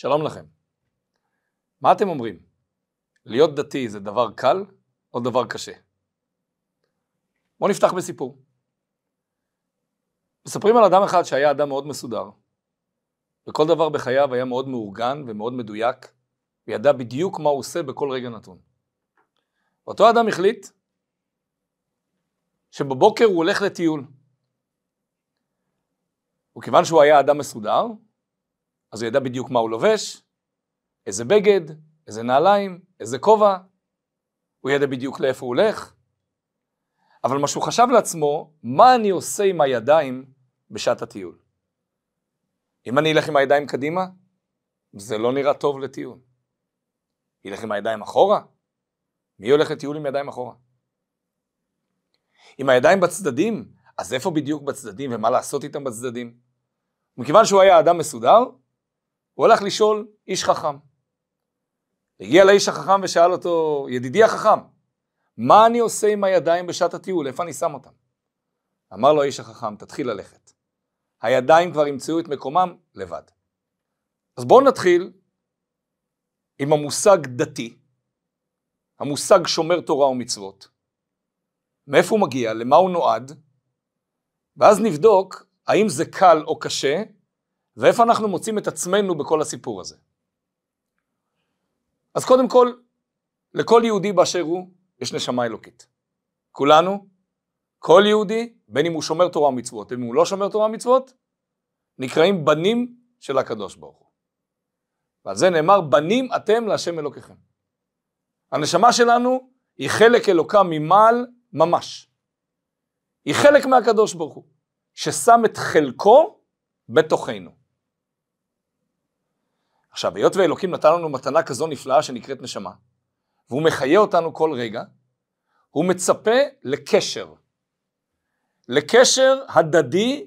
שלום לכם. מה אתם אומרים? להיות דתי זה דבר קל או דבר קשה? בואו נפתח בסיפור. מספרים על אדם אחד שהיה אדם מאוד מסודר, וכל דבר בחייו היה מאוד מאורגן ומאוד מדויק, וידע בדיוק מה הוא עושה בכל רגע נתון. אותו אדם החליט שבבוקר הוא הולך לטיול. וכיוון שהוא היה אדם מסודר, אז הוא ידע בדיוק מה הוא לובש, איזה בגד, איזה נעליים, איזה כובע, הוא ידע בדיוק לאיפה הוא הולך. אבל מה שהוא חשב לעצמו, מה אני עושה עם הידיים בשעת הטיול? אם אני אלך עם הידיים קדימה, זה לא נראה טוב לטיול. ילך עם הידיים אחורה? מי הולך לטיול עם ידיים אחורה? עם הידיים בצדדים, אז איפה בדיוק בצדדים ומה לעשות איתם בצדדים? מכיוון שהוא היה אדם מסודר, הוא הלך לשאול איש חכם. הגיע לאיש החכם ושאל אותו, ידידי החכם, מה אני עושה עם הידיים בשעת הטיול, איפה אני שם אותם? אמר לו האיש החכם, תתחיל ללכת. הידיים כבר ימצאו את מקומם לבד. אז בואו נתחיל עם המושג דתי, המושג שומר תורה ומצוות. מאיפה הוא מגיע, למה הוא נועד, ואז נבדוק האם זה קל או קשה, ואיפה אנחנו מוצאים את עצמנו בכל הסיפור הזה. אז קודם כל, לכל יהודי באשר הוא, יש נשמה אלוקית. כולנו, כל יהודי, בין אם הוא שומר תורה ומצוות, בין אם הוא לא שומר תורה ומצוות, נקראים בנים של הקדוש ברוך הוא. ועל זה נאמר, בנים אתם להשם אלוקיכם. הנשמה שלנו היא חלק אלוקה ממעל ממש. היא חלק מהקדוש ברוך הוא, ששם את חלקו בתוכנו. עכשיו, היות ואלוקים נתן לנו מתנה כזו נפלאה שנקראת נשמה, והוא מחיה אותנו כל רגע, הוא מצפה לקשר. לקשר הדדי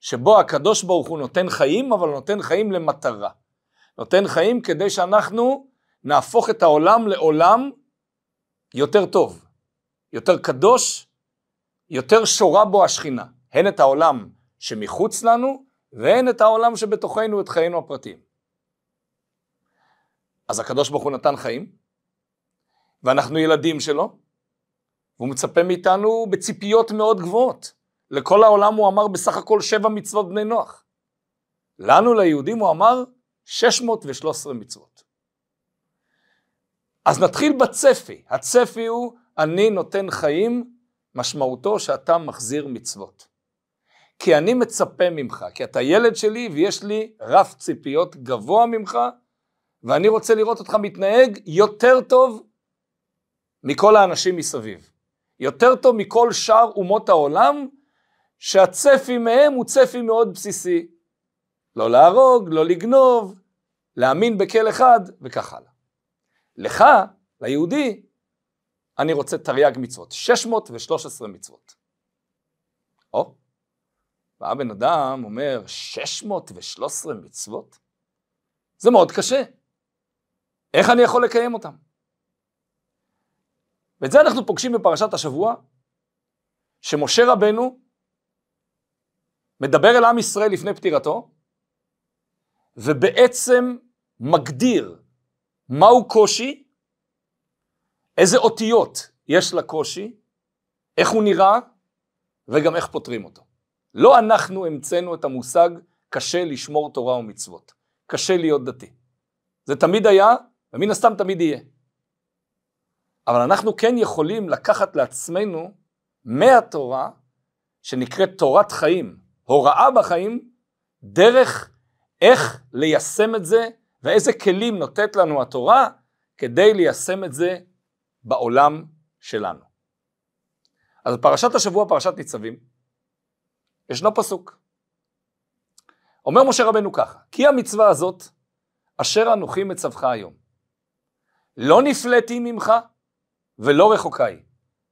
שבו הקדוש ברוך הוא נותן חיים, אבל נותן חיים למטרה. נותן חיים כדי שאנחנו נהפוך את העולם לעולם יותר טוב, יותר קדוש, יותר שורה בו השכינה. הן את העולם שמחוץ לנו, והן את העולם שבתוכנו, את חיינו הפרטיים. אז הקדוש ברוך הוא נתן חיים, ואנחנו ילדים שלו, והוא מצפה מאיתנו בציפיות מאוד גבוהות. לכל העולם הוא אמר בסך הכל שבע מצוות בני נוח. לנו ליהודים הוא אמר 613 מצוות. אז נתחיל בצפי. הצפי הוא אני נותן חיים, משמעותו שאתה מחזיר מצוות. כי אני מצפה ממך, כי אתה ילד שלי ויש לי רף ציפיות גבוה ממך, ואני רוצה לראות אותך מתנהג יותר טוב מכל האנשים מסביב. יותר טוב מכל שאר אומות העולם, שהצפי מהם הוא צפי מאוד בסיסי. לא להרוג, לא לגנוב, להאמין בכל אחד וכך הלאה. לך, ליהודי, אני רוצה תרי"ג מצוות, 613 מצוות. או, בא בן אדם אומר 613 מצוות? זה מאוד קשה. איך אני יכול לקיים אותם? ואת זה אנחנו פוגשים בפרשת השבוע, שמשה רבנו מדבר אל עם ישראל לפני פטירתו, ובעצם מגדיר מהו קושי, איזה אותיות יש לקושי, איך הוא נראה, וגם איך פותרים אותו. לא אנחנו המצאנו את המושג קשה לשמור תורה ומצוות, קשה להיות דתי. זה תמיד היה, ומן הסתם תמיד יהיה. אבל אנחנו כן יכולים לקחת לעצמנו מהתורה, שנקראת תורת חיים, הוראה בחיים, דרך איך ליישם את זה ואיזה כלים נותנת לנו התורה כדי ליישם את זה בעולם שלנו. אז פרשת השבוע, פרשת ניצבים, ישנו פסוק. אומר משה רבנו ככה, כי המצווה הזאת אשר אנוכי מצווך היום. לא נפלאתי ממך ולא רחוקה היא.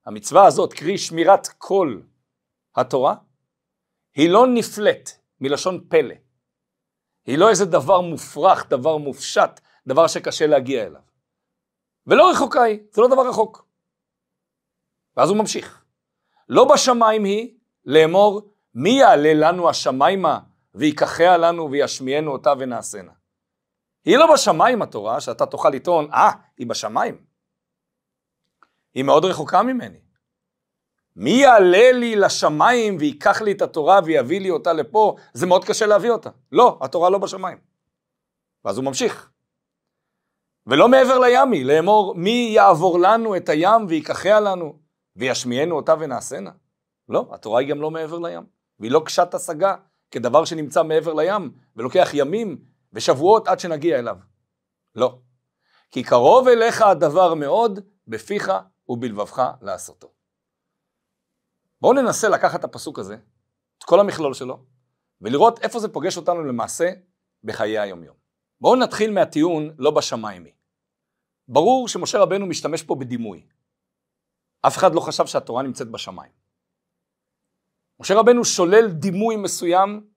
המצווה הזאת, קרי שמירת כל התורה, היא לא נפלאת מלשון פלא. היא לא איזה דבר מופרך, דבר מופשט, דבר שקשה להגיע אליו. ולא רחוקה היא, זה לא דבר רחוק. ואז הוא ממשיך. לא בשמיים היא לאמור מי יעלה לנו השמיימה ויקחיה לנו וישמיענו אותה ונעשנה. היא לא בשמיים התורה, שאתה תוכל לטעון, אה, היא בשמיים. היא מאוד רחוקה ממני. מי יעלה לי לשמיים וייקח לי את התורה ויביא לי אותה לפה? זה מאוד קשה להביא אותה. לא, התורה לא בשמיים. ואז הוא ממשיך. ולא מעבר לים היא, לאמור, מי יעבור לנו את הים ויקחיה לנו וישמיענו אותה ונעשנה? לא, התורה היא גם לא מעבר לים. והיא לא קשת השגה כדבר שנמצא מעבר לים ולוקח ימים ושבועות עד שנגיע אליו. לא. כי קרוב אליך הדבר מאוד, בפיך ובלבבך לעשותו. בואו ננסה לקחת את הפסוק הזה, את כל המכלול שלו, ולראות איפה זה פוגש אותנו למעשה בחיי היומיום. בואו נתחיל מהטיעון לא בשמיים היא. ברור שמשה רבנו משתמש פה בדימוי. אף אחד לא חשב שהתורה נמצאת בשמיים. משה רבנו שולל דימוי מסוים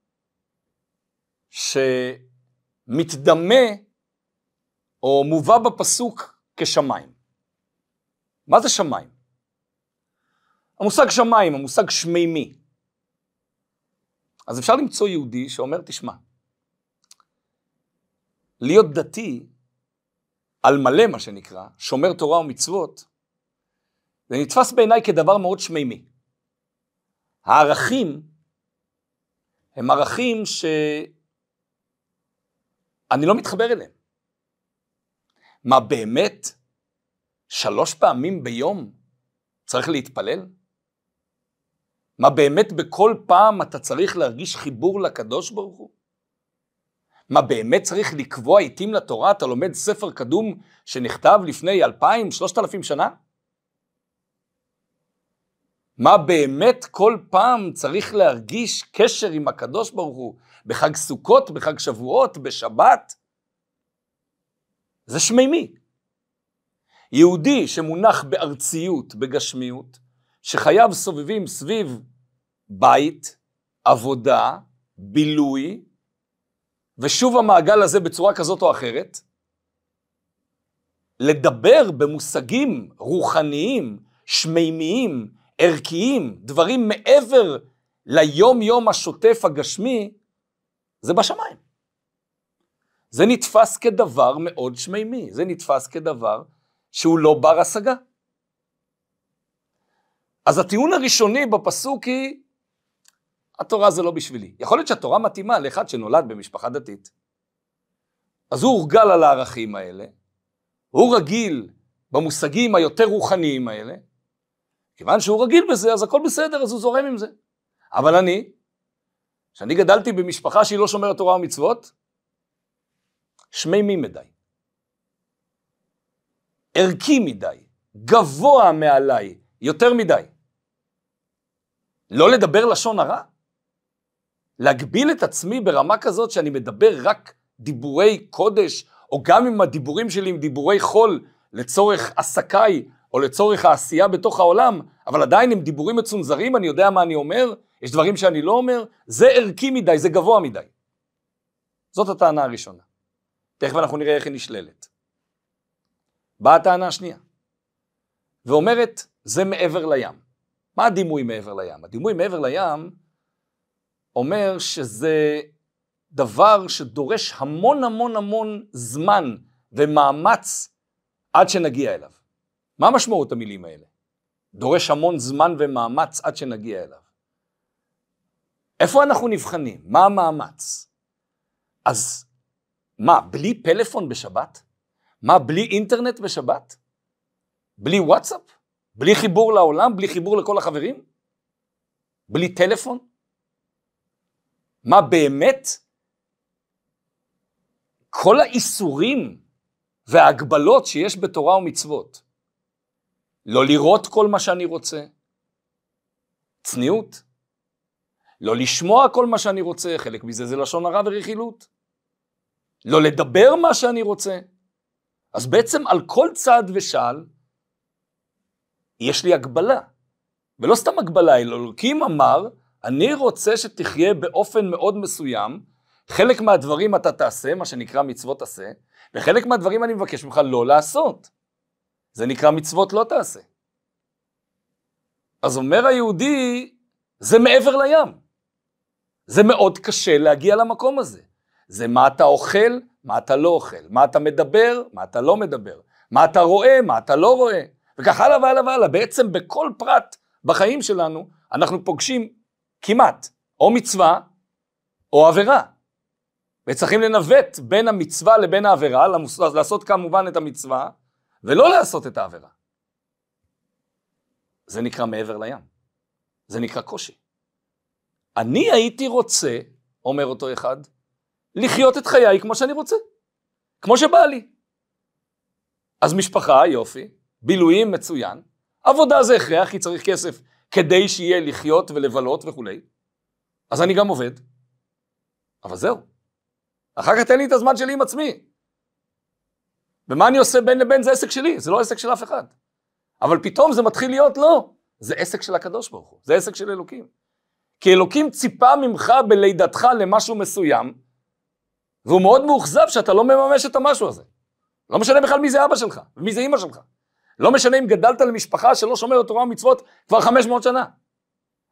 שמתדמה או מובא בפסוק כשמיים. מה זה שמיים? המושג שמיים, המושג שמימי. אז אפשר למצוא יהודי שאומר, תשמע, להיות דתי, על מלא מה שנקרא, שומר תורה ומצוות, זה נתפס בעיניי כדבר מאוד שמימי. הערכים הם ערכים שאני לא מתחבר אליהם. מה באמת? שלוש פעמים ביום צריך להתפלל? מה באמת בכל פעם אתה צריך להרגיש חיבור לקדוש ברוך הוא? מה באמת צריך לקבוע עיתים לתורה? אתה לומד ספר קדום שנכתב לפני אלפיים, שלושת אלפים שנה? מה באמת כל פעם צריך להרגיש קשר עם הקדוש ברוך הוא בחג סוכות, בחג שבועות, בשבת? זה שמימי. יהודי שמונח בארציות, בגשמיות, שחייו סובבים סביב בית, עבודה, בילוי, ושוב המעגל הזה בצורה כזאת או אחרת, לדבר במושגים רוחניים, שמימיים, ערכיים, דברים מעבר ליום-יום השוטף הגשמי, זה בשמיים. זה נתפס כדבר מאוד שמימי, זה נתפס כדבר שהוא לא בר השגה. אז הטיעון הראשוני בפסוק היא, התורה זה לא בשבילי. יכול להיות שהתורה מתאימה לאחד שנולד במשפחה דתית. אז הוא הורגל על הערכים האלה, הוא רגיל במושגים היותר רוחניים האלה, כיוון שהוא רגיל בזה, אז הכל בסדר, אז הוא זורם עם זה. אבל אני, שאני גדלתי במשפחה שהיא לא שומרת תורה ומצוות, שמימי מדי. ערכי מדי, גבוה מעליי, יותר מדי. לא לדבר לשון הרע? להגביל את עצמי ברמה כזאת שאני מדבר רק דיבורי קודש, או גם אם הדיבורים שלי הם דיבורי חול לצורך עסקיי או לצורך העשייה בתוך העולם, אבל עדיין הם דיבורים מצונזרים, אני יודע מה אני אומר, יש דברים שאני לא אומר, זה ערכי מדי, זה גבוה מדי. זאת הטענה הראשונה. תכף אנחנו נראה איך היא נשללת. באה הטענה השנייה, ואומרת, זה מעבר לים. מה הדימוי מעבר לים? הדימוי מעבר לים אומר שזה דבר שדורש המון המון המון זמן ומאמץ עד שנגיע אליו. מה משמעות המילים האלה? דורש המון זמן ומאמץ עד שנגיע אליו. איפה אנחנו נבחנים? מה המאמץ? אז מה, בלי פלאפון בשבת? מה, בלי אינטרנט בשבת? בלי וואטסאפ? בלי חיבור לעולם? בלי חיבור לכל החברים? בלי טלפון? מה באמת? כל האיסורים וההגבלות שיש בתורה ומצוות, לא לראות כל מה שאני רוצה, צניעות, לא לשמוע כל מה שאני רוצה, חלק מזה זה לשון הרע ורכילות, לא לדבר מה שאני רוצה. אז בעצם על כל צעד ושעל יש לי הגבלה. ולא סתם הגבלה, אלוקים אמר, אני רוצה שתחיה באופן מאוד מסוים, חלק מהדברים אתה תעשה, מה שנקרא מצוות עשה, וחלק מהדברים אני מבקש ממך לא לעשות. זה נקרא מצוות לא תעשה. אז אומר היהודי, זה מעבר לים. זה מאוד קשה להגיע למקום הזה. זה מה אתה אוכל, מה אתה לא אוכל, מה אתה מדבר, מה אתה לא מדבר, מה אתה רואה, מה אתה לא רואה, וכך הלאה והלאה והלאה. בעצם בכל פרט בחיים שלנו אנחנו פוגשים כמעט או מצווה או עבירה. וצריכים לנווט בין המצווה לבין העבירה, לעשות כמובן את המצווה, ולא לעשות את העבירה. זה נקרא מעבר לים. זה נקרא קושי. אני הייתי רוצה, אומר אותו אחד, לחיות את חיי כמו שאני רוצה, כמו שבא לי. אז משפחה, יופי, בילויים מצוין, עבודה זה הכרח, כי צריך כסף כדי שיהיה לחיות ולבלות וכולי, אז אני גם עובד, אבל זהו. אחר כך תן לי את הזמן שלי עם עצמי. ומה אני עושה בין לבין זה עסק שלי, זה לא עסק של אף אחד. אבל פתאום זה מתחיל להיות לא, זה עסק של הקדוש ברוך הוא, זה עסק של אלוקים. כי אלוקים ציפה ממך בלידתך למשהו מסוים, והוא מאוד מאוכזב שאתה לא מממש את המשהו הזה. לא משנה בכלל מי זה אבא שלך, ומי זה אימא שלך. לא משנה אם גדלת למשפחה שלא שומרת תורה ומצוות כבר 500 שנה.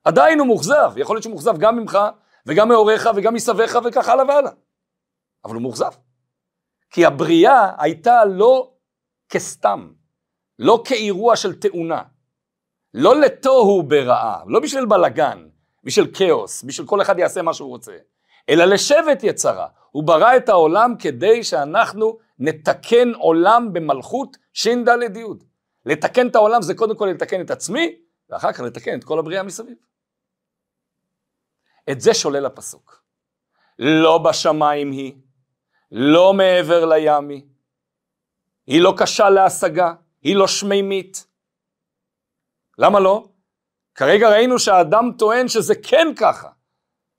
עדיין הוא מאוכזב, יכול להיות שהוא מאוכזב גם ממך, וגם מהוריך, וגם מסביך, וכך הלאה והלאה. אבל הוא מאוכזב. כי הבריאה הייתה לא כסתם, לא כאירוע של תאונה, לא לתוהו ברעה, לא בשביל בלגן, בשביל כאוס, בשביל כל אחד יעשה מה שהוא רוצה, אלא לשבט יצרה. הוא ברא את העולם כדי שאנחנו נתקן עולם במלכות ש"ד י'. לתקן את העולם זה קודם כל לתקן את עצמי, ואחר כך לתקן את כל הבריאה מסביב. את זה שולל הפסוק. לא בשמיים היא, לא מעבר לים היא, היא לא קשה להשגה, היא לא שמימית. למה לא? כרגע ראינו שהאדם טוען שזה כן ככה.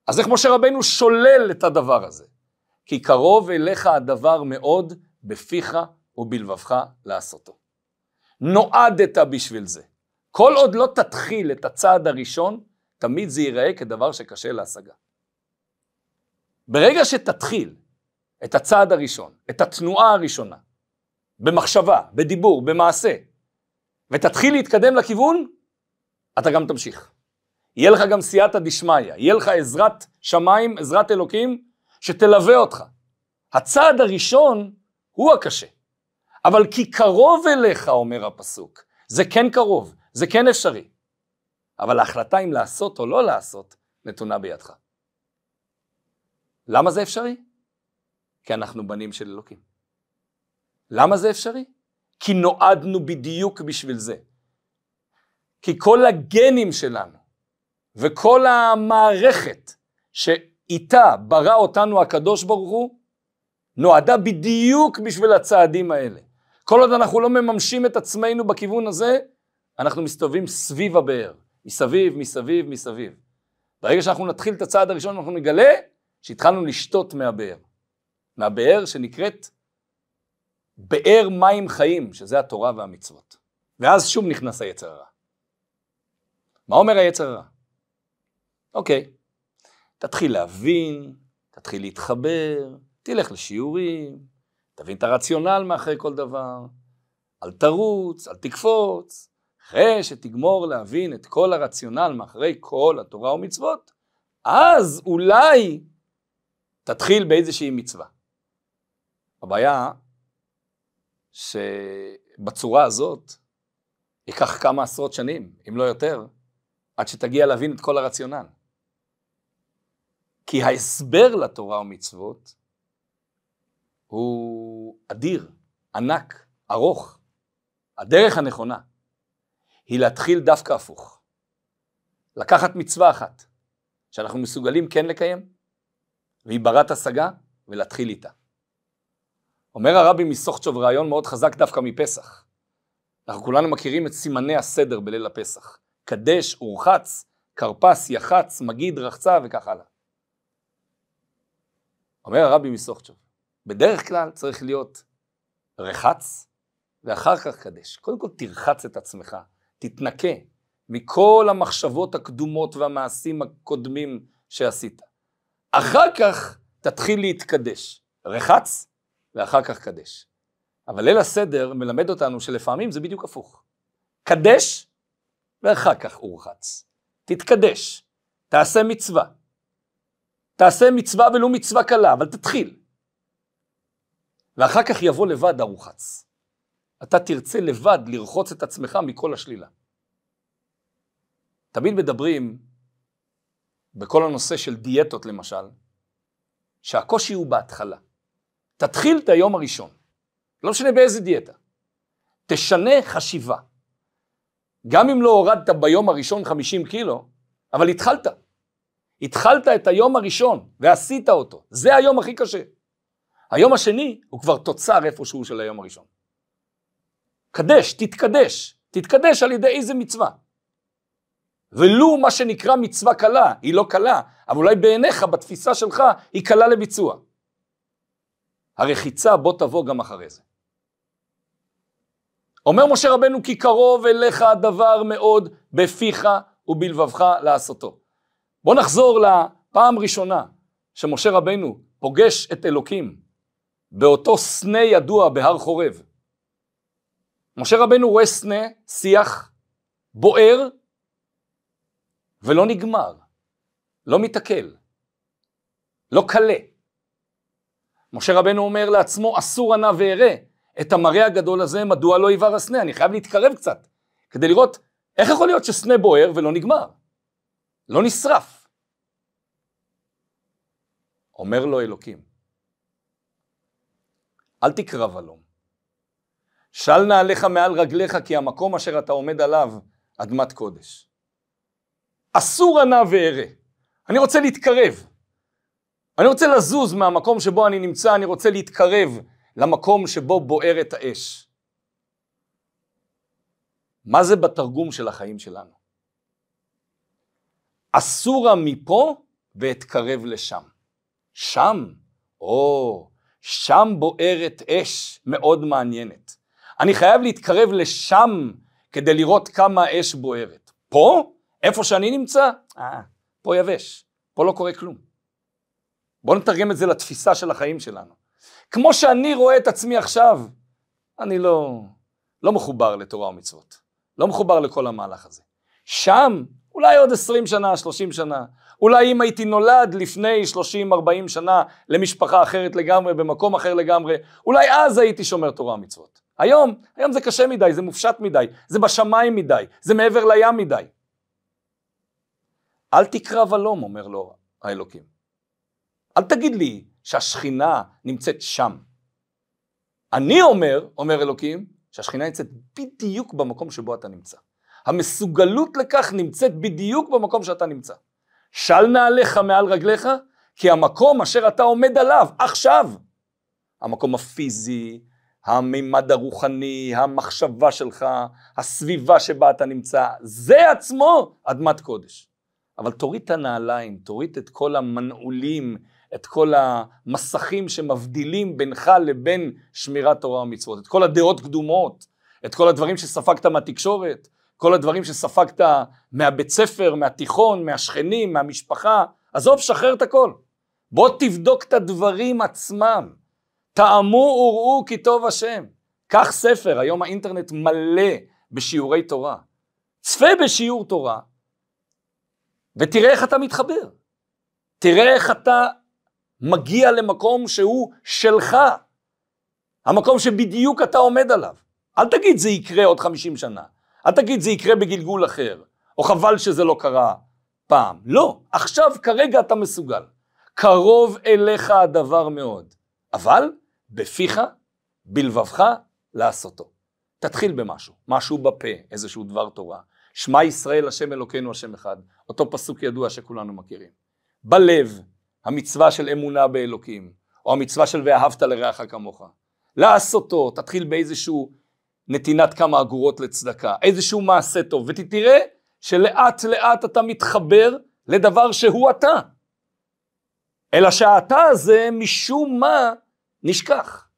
אז איך משה רבנו שולל את הדבר הזה? כי קרוב אליך הדבר מאוד בפיך ובלבבך לעשותו. נועדת בשביל זה. כל עוד לא תתחיל את הצעד הראשון, תמיד זה ייראה כדבר שקשה להשגה. ברגע שתתחיל את הצעד הראשון, את התנועה הראשונה, במחשבה, בדיבור, במעשה, ותתחיל להתקדם לכיוון, אתה גם תמשיך. יהיה לך גם סייעתא דשמיא, יהיה לך עזרת שמיים, עזרת אלוקים, שתלווה אותך. הצעד הראשון הוא הקשה. אבל כי קרוב אליך, אומר הפסוק, זה כן קרוב, זה כן אפשרי. אבל ההחלטה אם לעשות או לא לעשות, נתונה בידך. למה זה אפשרי? כי אנחנו בנים של אלוקים. למה זה אפשרי? כי נועדנו בדיוק בשביל זה. כי כל הגנים שלנו וכל המערכת שאיתה ברא אותנו הקדוש ברוך הוא, נועדה בדיוק בשביל הצעדים האלה. כל עוד אנחנו לא מממשים את עצמנו בכיוון הזה, אנחנו מסתובבים סביב הבאר, מסביב, מסביב, מסביב. ברגע שאנחנו נתחיל את הצעד הראשון, אנחנו נגלה שהתחלנו לשתות מהבאר. מהבאר שנקראת באר מים חיים, שזה התורה והמצוות. ואז שוב נכנס היצר הרע. מה אומר היצר הרע? אוקיי, תתחיל להבין, תתחיל להתחבר, תלך לשיעורים, תבין את הרציונל מאחורי כל דבר, אל תרוץ, אל תקפוץ, אחרי שתגמור להבין את כל הרציונל מאחורי כל התורה ומצוות, אז אולי תתחיל באיזושהי מצווה. הבעיה שבצורה הזאת ייקח כמה עשרות שנים, אם לא יותר, עד שתגיע להבין את כל הרציונל. כי ההסבר לתורה ומצוות הוא אדיר, ענק, ארוך. הדרך הנכונה היא להתחיל דווקא הפוך. לקחת מצווה אחת שאנחנו מסוגלים כן לקיים, והיא ברת השגה, ולהתחיל איתה. אומר הרבי מסוכצ'וב רעיון מאוד חזק דווקא מפסח. אנחנו כולנו מכירים את סימני הסדר בליל הפסח. קדש, אורחץ, כרפס, יחץ, מגיד, רחצה וכך הלאה. אומר הרבי מסוכצ'וב, בדרך כלל צריך להיות רחץ ואחר כך קדש. קודם כל תרחץ את עצמך, תתנקה מכל המחשבות הקדומות והמעשים הקודמים שעשית. אחר כך תתחיל להתקדש. רחץ ואחר כך קדש. אבל ליל הסדר מלמד אותנו שלפעמים זה בדיוק הפוך. קדש ואחר כך אורחץ. תתקדש, תעשה מצווה. תעשה מצווה ולו מצווה קלה, אבל תתחיל. ואחר כך יבוא לבד הרוחץ. אתה תרצה לבד לרחוץ את עצמך מכל השלילה. תמיד מדברים, בכל הנושא של דיאטות למשל, שהקושי הוא בהתחלה. תתחיל את היום הראשון, לא משנה באיזה דיאטה. תשנה חשיבה. גם אם לא הורדת ביום הראשון 50 קילו, אבל התחלת. התחלת את היום הראשון ועשית אותו. זה היום הכי קשה. היום השני הוא כבר תוצר איפשהו של היום הראשון. קדש, תתקדש. תתקדש על ידי איזה מצווה. ולו מה שנקרא מצווה קלה, היא לא קלה, אבל אולי בעיניך, בתפיסה שלך, היא קלה לביצוע. הרחיצה בוא תבוא גם אחרי זה. אומר משה רבנו כי קרוב אליך הדבר מאוד בפיך ובלבבך לעשותו. בוא נחזור לפעם ראשונה שמשה רבנו פוגש את אלוקים באותו סנה ידוע בהר חורב. משה רבנו רואה סנה, שיח, בוער, ולא נגמר, לא מתעכל, לא קלה. משה רבנו אומר לעצמו, אסור ענה ואראה את המראה הגדול הזה, מדוע לא יבער הסנה? אני חייב להתקרב קצת, כדי לראות איך יכול להיות שסנה בוער ולא נגמר, לא נשרף. אומר לו אלוקים, אל תקרב הלום, של נעליך מעל רגליך כי המקום אשר אתה עומד עליו אדמת קודש. אסור ענה ואראה. אני רוצה להתקרב. אני רוצה לזוז מהמקום שבו אני נמצא, אני רוצה להתקרב למקום שבו בוערת האש. מה זה בתרגום של החיים שלנו? אסורה מפה ואתקרב לשם. שם, או, שם בוערת אש מאוד מעניינת. אני חייב להתקרב לשם כדי לראות כמה האש בוערת. פה, איפה שאני נמצא, אה, פה יבש, פה לא קורה כלום. בואו נתרגם את זה לתפיסה של החיים שלנו. כמו שאני רואה את עצמי עכשיו, אני לא, לא מחובר לתורה ומצוות, לא מחובר לכל המהלך הזה. שם, אולי עוד 20 שנה, 30 שנה, אולי אם הייתי נולד לפני 30-40 שנה למשפחה אחרת לגמרי, במקום אחר לגמרי, אולי אז הייתי שומר תורה ומצוות. היום, היום זה קשה מדי, זה מופשט מדי, זה בשמיים מדי, זה מעבר לים מדי. אל תקרב הלום, אומר לו האלוקים. אל תגיד לי שהשכינה נמצאת שם. אני אומר, אומר אלוקים, שהשכינה נמצאת בדיוק במקום שבו אתה נמצא. המסוגלות לכך נמצאת בדיוק במקום שאתה נמצא. של נעליך מעל רגליך, כי המקום אשר אתה עומד עליו עכשיו, המקום הפיזי, המימד הרוחני, המחשבה שלך, הסביבה שבה אתה נמצא, זה עצמו אדמת קודש. אבל תוריד את הנעליים, תוריד את כל המנעולים, את כל המסכים שמבדילים בינך לבין שמירת תורה ומצוות, את כל הדעות קדומות, את כל הדברים שספגת מהתקשורת, כל הדברים שספגת מהבית ספר, מהתיכון, מהשכנים, מהמשפחה, עזוב, שחרר את הכל. בוא תבדוק את הדברים עצמם. טעמו וראו כי טוב השם. קח ספר, היום האינטרנט מלא בשיעורי תורה. צפה בשיעור תורה, ותראה איך אתה מתחבר. תראה איך אתה מגיע למקום שהוא שלך. המקום שבדיוק אתה עומד עליו. אל תגיד זה יקרה עוד 50 שנה. אל תגיד זה יקרה בגלגול אחר. או חבל שזה לא קרה פעם. לא, עכשיו כרגע אתה מסוגל. קרוב אליך הדבר מאוד. אבל בפיך, בלבבך, לעשותו. תתחיל במשהו, משהו בפה, איזשהו דבר תורה. שמע ישראל השם אלוקינו השם אחד, אותו פסוק ידוע שכולנו מכירים. בלב, המצווה של אמונה באלוקים, או המצווה של ואהבת לרעך כמוך. לעשותו, תתחיל באיזשהו נתינת כמה אגורות לצדקה, איזשהו מעשה טוב, ותראה שלאט לאט אתה מתחבר לדבר שהוא אתה. אלא שהאתה הזה משום מה נשכח.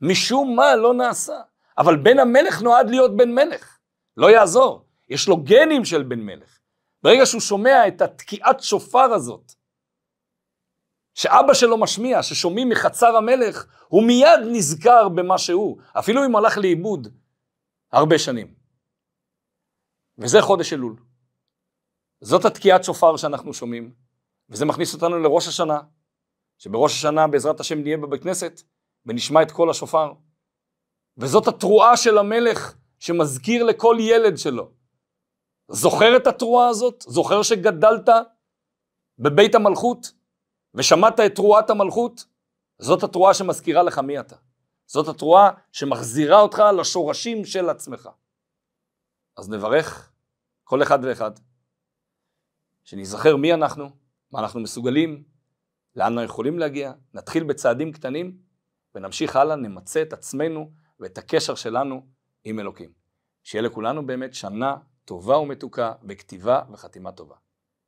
משום מה לא נעשה. אבל בן המלך נועד להיות בן מלך. לא יעזור. יש לו גנים של בן מלך. ברגע שהוא שומע את התקיעת שופר הזאת, שאבא שלו משמיע, ששומעים מחצר המלך, הוא מיד נזכר במה שהוא, אפילו אם הלך לאיבוד הרבה שנים. וזה חודש אלול. זאת התקיעת שופר שאנחנו שומעים, וזה מכניס אותנו לראש השנה, שבראש השנה בעזרת השם נהיה בבית כנסת, ונשמע את קול השופר. וזאת התרועה של המלך שמזכיר לכל ילד שלו. זוכר את התרועה הזאת? זוכר שגדלת בבית המלכות ושמעת את תרועת המלכות? זאת התרועה שמזכירה לך מי אתה. זאת התרועה שמחזירה אותך לשורשים של עצמך. אז נברך כל אחד ואחד, שניזכר מי אנחנו, מה אנחנו מסוגלים, לאן אנחנו יכולים להגיע, נתחיל בצעדים קטנים ונמשיך הלאה, נמצה את עצמנו ואת הקשר שלנו עם אלוקים. שיהיה לכולנו באמת שנה טובה ומתוקה בכתיבה וחתימה טובה.